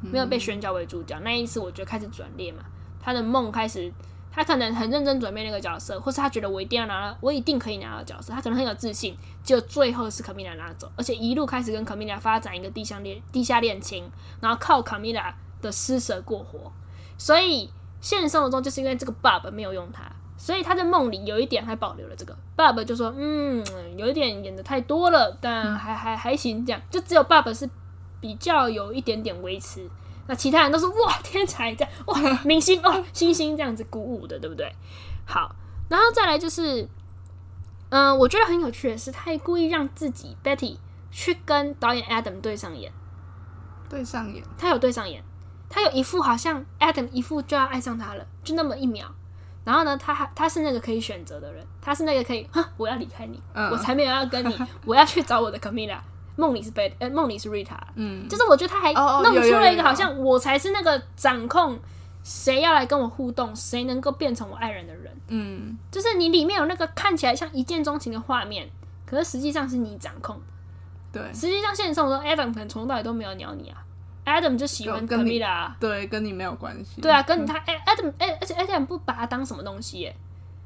没有被选角为主角。嗯、那一次我觉得开始转捩嘛，他的梦开始他可能很认真准备那个角色，或是他觉得我一定要拿到，我一定可以拿到角色，他可能很有自信，就最后是卡米拉拿走，而且一路开始跟卡米拉发展一个地下恋地下恋情，然后靠卡米拉的施舍过活。所以现实生活中就是因为这个 Bob 没有用他，所以他在梦里有一点还保留了这个 Bob 就说，嗯，有一点演的太多了，但还还还行，这样就只有 Bob 是比较有一点点维持。那其他人都是哇天才这样哇 明星哦星星这样子鼓舞的对不对？好，然后再来就是，嗯、呃，我觉得很有趣的是，他还故意让自己 Betty 去跟导演 Adam 对上眼，对上眼，他有对上眼，他有一副好像 Adam 一副就要爱上他了，就那么一秒。然后呢，他还他是那个可以选择的人，他是那个可以，哼，我要离开你，嗯、我才没有要跟你，我要去找我的 Camila。梦里是贝，呃，梦里是 Rita，嗯，就是我觉得他还弄出了一个好像我才是那个掌控谁要来跟我互动，谁能够变成我爱人的人，嗯，就是你里面有那个看起来像一见钟情的画面，可是实际上是你掌控的，对，实际上现实生活中 Adam 可能从头到尾都没有鸟你啊，Adam 就喜欢 Camila，对，跟你没有关系，对啊，跟他，哎，Adam，哎，而且 Adam 不把他当什么东西，耶，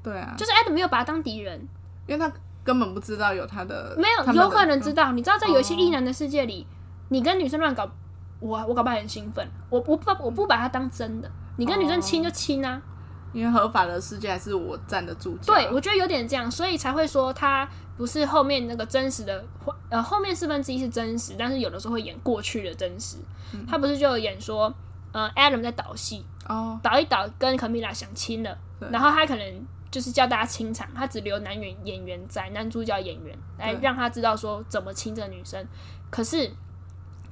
对啊，就是 Adam 没有把他当敌人，因为他。根本不知道有他的，没有，有可能知道。你知道，在有一些异男的世界里，哦、你跟女生乱搞，我我搞不好很兴奋。我我不我不把他当真的，你跟女生亲就亲啊、哦。因为合法的世界还是我站得住脚。对，我觉得有点这样，所以才会说他不是后面那个真实的，呃，后面四分之一是真实，但是有的时候会演过去的真实。嗯、他不是就演说，呃，Adam 在导戏，哦，导一导跟 Camila 想亲了，然后他可能。就是叫大家清场，他只留男演演员在，男主角演员来让他知道说怎么亲这个女生。可是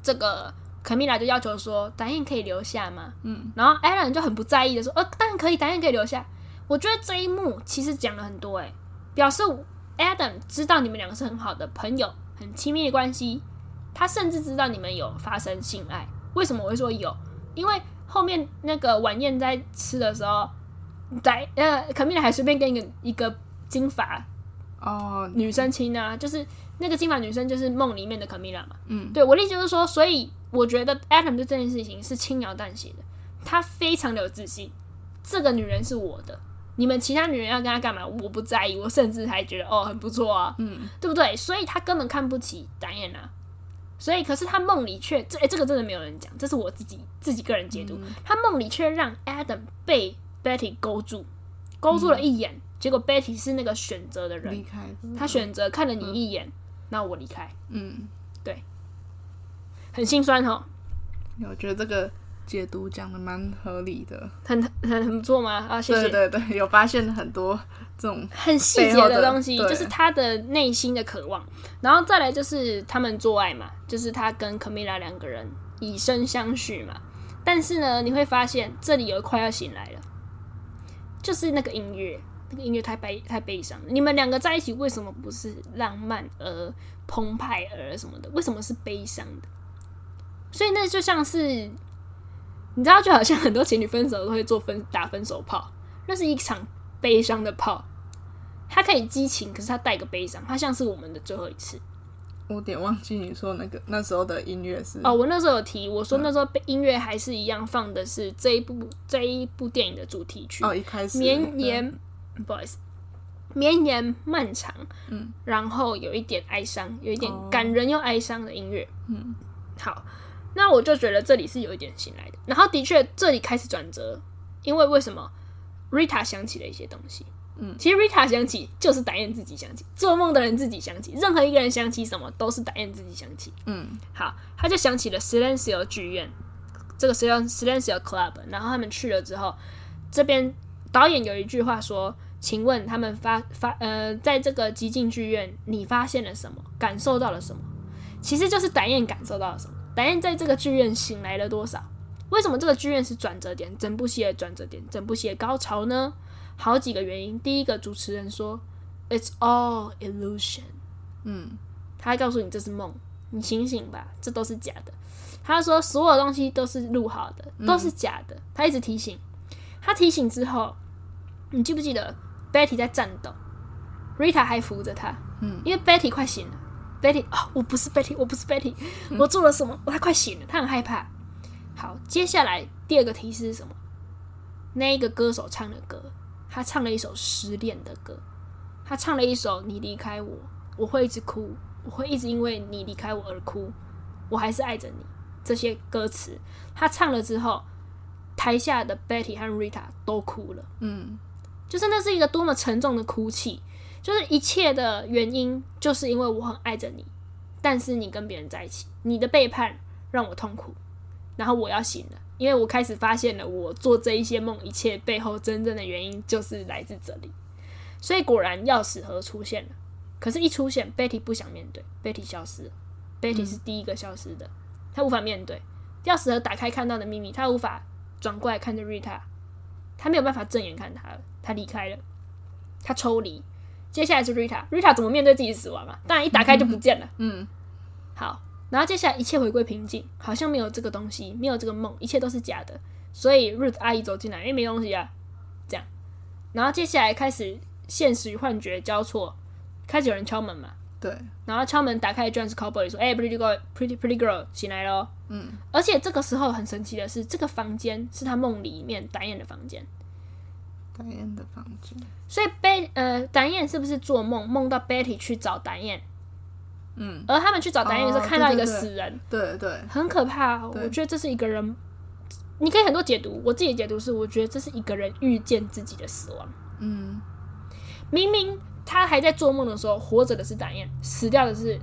这个卡米拉就要求说，导演可以留下吗？嗯，然后艾伦就很不在意的说，呃，当然可以，导演可以留下。我觉得这一幕其实讲了很多，诶，表示 Adam 知道你们两个是很好的朋友，很亲密的关系。他甚至知道你们有发生性爱。为什么我会说有？因为后面那个晚宴在吃的时候。在呃，卡米拉还随便跟一个一个金发哦女生亲啊，就是那个金发女生就是梦里面的卡米拉嘛。嗯，对，我的意思就是说，所以我觉得 Adam 对这件事情是轻描淡写的，他非常的有自信。这个女人是我的，你们其他女人要跟他干嘛，我不在意，我甚至还觉得哦很不错啊，嗯，对不对？所以他根本看不起达燕娜，所以可是他梦里却这哎、欸、这个真的没有人讲，这是我自己自己个人解读，嗯、他梦里却让 Adam 被。Betty 勾住，勾住了一眼，嗯、结果 Betty 是那个选择的人，离开。他选择看了你一眼，那、嗯、我离开。嗯，对，很心酸哈。我觉得这个解读讲的蛮合理的，很很很不错吗？啊，谢谢。对对对，有发现很多这种很细节的东西，就是他的内心的渴望。然后再来就是他们做爱嘛，就是他跟 Camila 两个人以身相许嘛。但是呢，你会发现这里有一块要醒来了。就是那个音乐，那个音乐太悲太悲伤了。你们两个在一起，为什么不是浪漫而澎湃而什么的？为什么是悲伤的？所以那就像是，你知道，就好像很多情侣分手都会做分打分手炮，那是一场悲伤的炮。它可以激情，可是它带个悲伤，它像是我们的最后一次。我有点忘记你说那个那时候的音乐是哦，我那时候有提，我说那时候音乐还是一样放的是这一部这一部电影的主题曲哦，一开始绵延，不好意思，绵延漫长，嗯，然后有一点哀伤，有一点感人又哀伤的音乐，嗯，好，那我就觉得这里是有一点醒来的，然后的确这里开始转折，因为为什么？Rita 想起了一些东西。嗯，其实 Rita 想起就是打燕自己想起，做梦的人自己想起，任何一个人想起什么都是打燕自己想起。嗯，好，他就想起了 Silencio 剧院，这个 Silencio Club，然后他们去了之后，这边导演有一句话说：“请问他们发发呃，在这个寂静剧院，你发现了什么？感受到了什么？其实就是打燕感受到了什么？打燕在这个剧院醒来了多少？为什么这个剧院是转折点？整部戏的转折点，整部戏的高潮呢？”好几个原因。第一个，主持人说：“It's all illusion。”嗯，他还告诉你这是梦，你醒醒吧，这都是假的。他说所有东西都是录好的，都是假的。嗯、他一直提醒。他提醒之后，你记不记得 Betty 在战斗，Rita 还扶着他。嗯，因为 Betty 快醒了。Betty 啊、哦，我不是 Betty，我不是 Betty，、嗯、我做了什么？他快醒了，他很害怕。好，接下来第二个提示是什么？那一个歌手唱的歌。他唱了一首失恋的歌，他唱了一首“你离开我，我会一直哭，我会一直因为你离开我而哭，我还是爱着你”这些歌词，他唱了之后，台下的 Betty 和 Rita 都哭了。嗯，就是那是一个多么沉重的哭泣，就是一切的原因就是因为我很爱着你，但是你跟别人在一起，你的背叛让我痛苦，然后我要醒了。因为我开始发现了，我做这一些梦，一切背后真正的原因就是来自这里。所以果然钥匙盒出现了，可是，一出现，Betty 不想面对，Betty 消失了。Betty 是第一个消失的，他、嗯、无法面对钥匙盒打开看到的秘密，他无法转过来看着 Rita，他没有办法正眼看他了，他离开了，他抽离。接下来是 Rita，Rita 怎么面对自己死亡啊？当然一打开就不见了。嗯，好。然后接下来一切回归平静，好像没有这个东西，没有这个梦，一切都是假的。所以 Ruth 阿姨走进来，因为，没东西啊，这样。然后接下来开始现实与幻觉交错，开始有人敲门嘛？对。然后敲门打开，居然是 Cowboy 说：“哎，Pretty Girl，Pretty Pretty Girl，醒来喽。”嗯。而且这个时候很神奇的是，这个房间是他梦里面 Diane 的房间。Diane 的房间。所以 Bet 呃，Diane 是不是做梦梦到 Betty 去找 Diane？嗯，而他们去找导演的时候，看到一个死人，对对，对，对，很可怕。我觉得这是一个人，你可以很多解读。我自己的解读是，我觉得这是一个人遇见自己的死亡。嗯，明明他还在做梦的时候，活着的是导演，死掉的是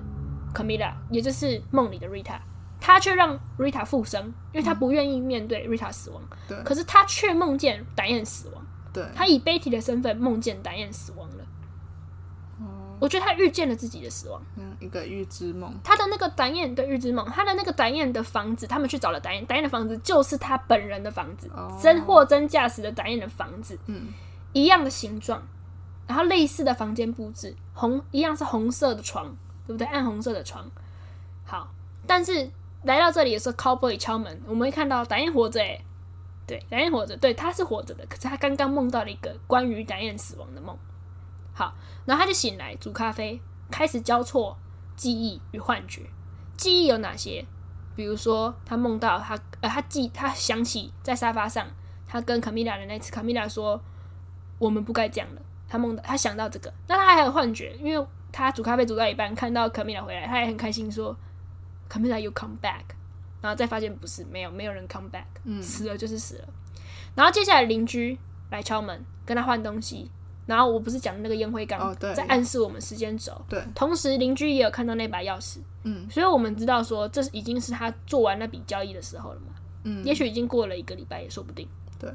Camila，也就是梦里的 Rita。他却让 Rita 复生，因为他不愿意面对 Rita 死亡。对，可是他却梦见导演死亡。对，他以 Betty 的身份梦见导演死亡了。我觉得他遇见了自己的死亡，嗯，一个预知梦。他的那个导演的预知梦，他的那个导演的房子，他们去找了导演，导演的房子就是他本人的房子，哦、真货真价实的导演的房子，嗯，一样的形状，然后类似的房间布置，红一样是红色的床，对不对？暗红色的床。好，但是来到这里的时候，Cowboy 敲门，我们会看到导演活着，哎，对，导演活着，对，他是活着的，可是他刚刚梦到了一个关于导演死亡的梦。好，然后他就醒来煮咖啡，开始交错记忆与幻觉。记忆有哪些？比如说，他梦到他，呃，他记，他想起在沙发上，他跟卡米拉的那次，卡米拉说：“我们不该这样的。”他梦到，他想到这个。那他还有幻觉，因为他煮咖啡煮到一半，看到卡米拉回来，他也很开心，说：“卡米拉，you come back。”然后再发现不是，没有，没有人 come back，嗯，死了就是死了。然后接下来邻居来敲门，跟他换东西。然后我不是讲那个烟灰缸在暗示我们时间轴，对。同时邻居也有看到那把钥匙，嗯，所以我们知道说这已经是他做完那笔交易的时候了嘛，嗯，也许已经过了一个礼拜也说不定，对。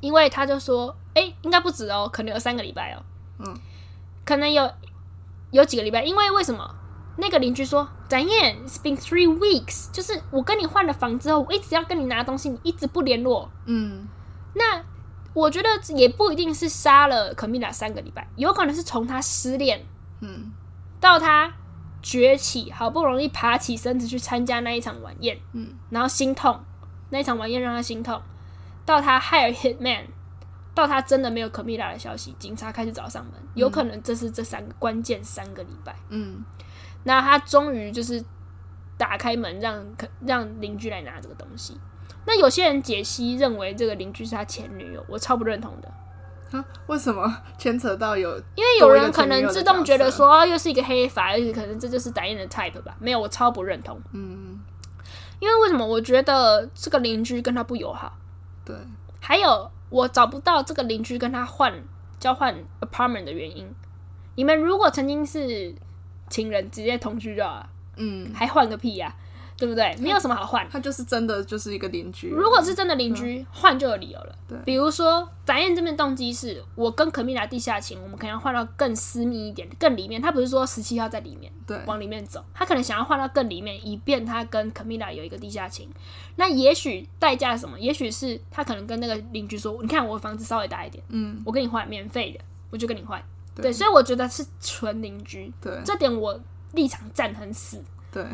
因为他就说，哎，应该不止哦，可能有三个礼拜哦，嗯，可能有有几个礼拜，因为为什么？那个邻居说，Diane，it's been three weeks，就是我跟你换了房之后，我一直要跟你拿东西，你一直不联络，嗯，那。我觉得也不一定是杀了可米拉三个礼拜，有可能是从他失恋，嗯，到他崛起，好不容易爬起身子去参加那一场晚宴，嗯，然后心痛，那一场晚宴让他心痛，到他 hire hitman，到他真的没有可米拉的消息，警察开始找上门，有可能这是这三个关键三个礼拜，嗯，那他终于就是打开门让可让邻居来拿这个东西。那有些人解析认为这个邻居是他前女友，我超不认同的。啊？为什么牵扯到有？因为有人可能自动觉得说，哦，又是一个黑发，而且可能这就是 Diane 的 type 吧？没有，我超不认同。嗯，因为为什么？我觉得这个邻居跟他不友好。对。还有，我找不到这个邻居跟他换交换 apartment 的原因。你们如果曾经是情人，直接同居就好了。嗯，还换个屁呀、啊！对不对？没有什么好换，他就是真的就是一个邻居。如果是真的邻居，换、嗯、就有理由了。对，比如说导演这边动机是我跟可米拉地下情，我们可能要换到更私密一点、更里面。他不是说十七号在里面，对，往里面走，他可能想要换到更里面，以便他跟可米拉有一个地下情。那也许代价是什么？也许是他可能跟那个邻居说：“你看我房子稍微大一点，嗯，我跟你换免费的，我就跟你换。”对，所以我觉得是纯邻居。对，这点我立场站很死。对，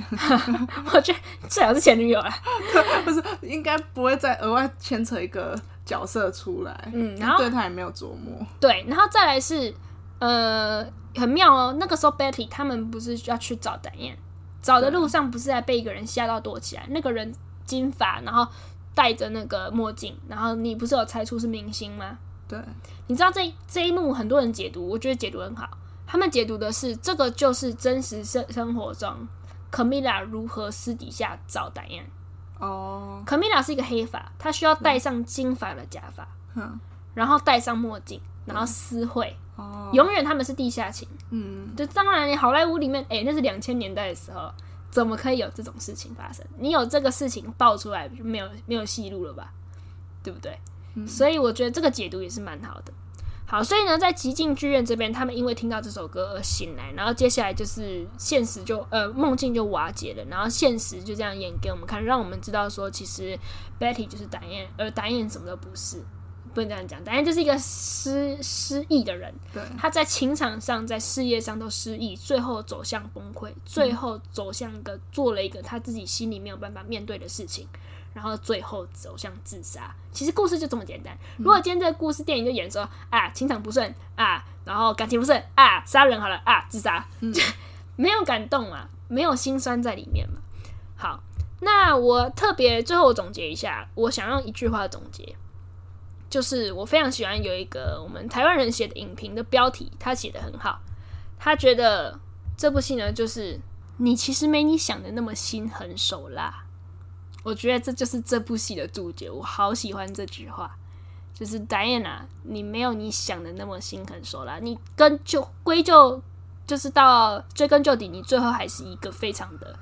我觉得最好是前女友啊，不是应该不会再额外牵扯一个角色出来，嗯，然后对他也没有琢磨，对，然后再来是呃很妙哦，那个时候 Betty 他们不是要去找 Diane，找的路上不是还被一个人吓到躲起来，那个人金发，然后戴着那个墨镜，然后你不是有猜出是明星吗？对，你知道这这一幕很多人解读，我觉得解读很好。他们解读的是这个就是真实生生活中 Camilla 如何私底下找 Diane。哦，Camilla 是一个黑发，她需要戴上金发的假发，嗯，然后戴上墨镜，然后私会，哦，永远他们是地下情。嗯，就当然，好莱坞里面，哎、欸，那是两千年代的时候，怎么可以有这种事情发生？你有这个事情爆出来，就没有没有戏路了吧？对不对？嗯、所以我觉得这个解读也是蛮好的。好，所以呢，在极境剧院这边，他们因为听到这首歌而醒来，然后接下来就是现实就呃梦境就瓦解了，然后现实就这样演给我们看，让我们知道说，其实 Betty 就是 Diane，而 Diane 什么都不是，不能这样讲，Diane 就是一个失失忆的人，对，他在情场上、在事业上都失忆，最后走向崩溃，最后走向一个做了一个他自己心里没有办法面对的事情。然后最后走向自杀。其实故事就这么简单。如果今天这个故事电影就演说啊，情场不顺啊，然后感情不顺啊，杀人好了啊，自杀，嗯、没有感动啊，没有心酸在里面嘛。好，那我特别最后总结一下，我想用一句话总结，就是我非常喜欢有一个我们台湾人写的影评的标题，他写的很好，他觉得这部戏呢，就是你其实没你想的那么心狠手辣。我觉得这就是这部戏的注解，我好喜欢这句话，就是 Diana，你没有你想的那么心狠手辣，你跟就归咎，就是到追根究底，你最后还是一个非常的，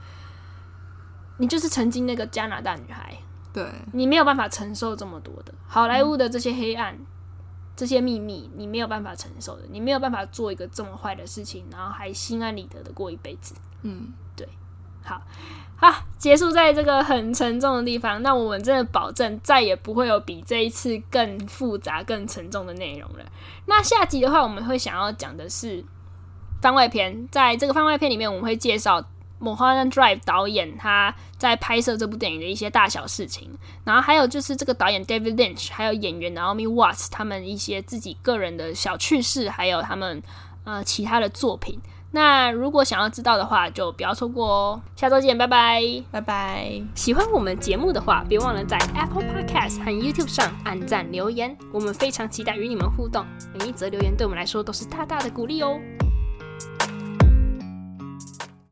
你就是曾经那个加拿大女孩，对，你没有办法承受这么多的。好莱坞的这些黑暗、嗯、这些秘密，你没有办法承受的，你没有办法做一个这么坏的事情，然后还心安理得的过一辈子，嗯，对，好。啊，结束在这个很沉重的地方。那我们真的保证再也不会有比这一次更复杂、更沉重的内容了。那下集的话，我们会想要讲的是番外篇。在这个番外篇里面，我们会介绍 Mulholland Drive 导演他在拍摄这部电影的一些大小事情，然后还有就是这个导演 David Lynch，还有演员 Naomi Watts 他们一些自己个人的小趣事，还有他们呃其他的作品。那如果想要知道的话，就不要错过哦。下周见，拜拜，拜拜。喜欢我们节目的话，别忘了在 Apple Podcast 和 YouTube 上按赞留言，我们非常期待与你们互动。每一则留言对我们来说都是大大的鼓励哦。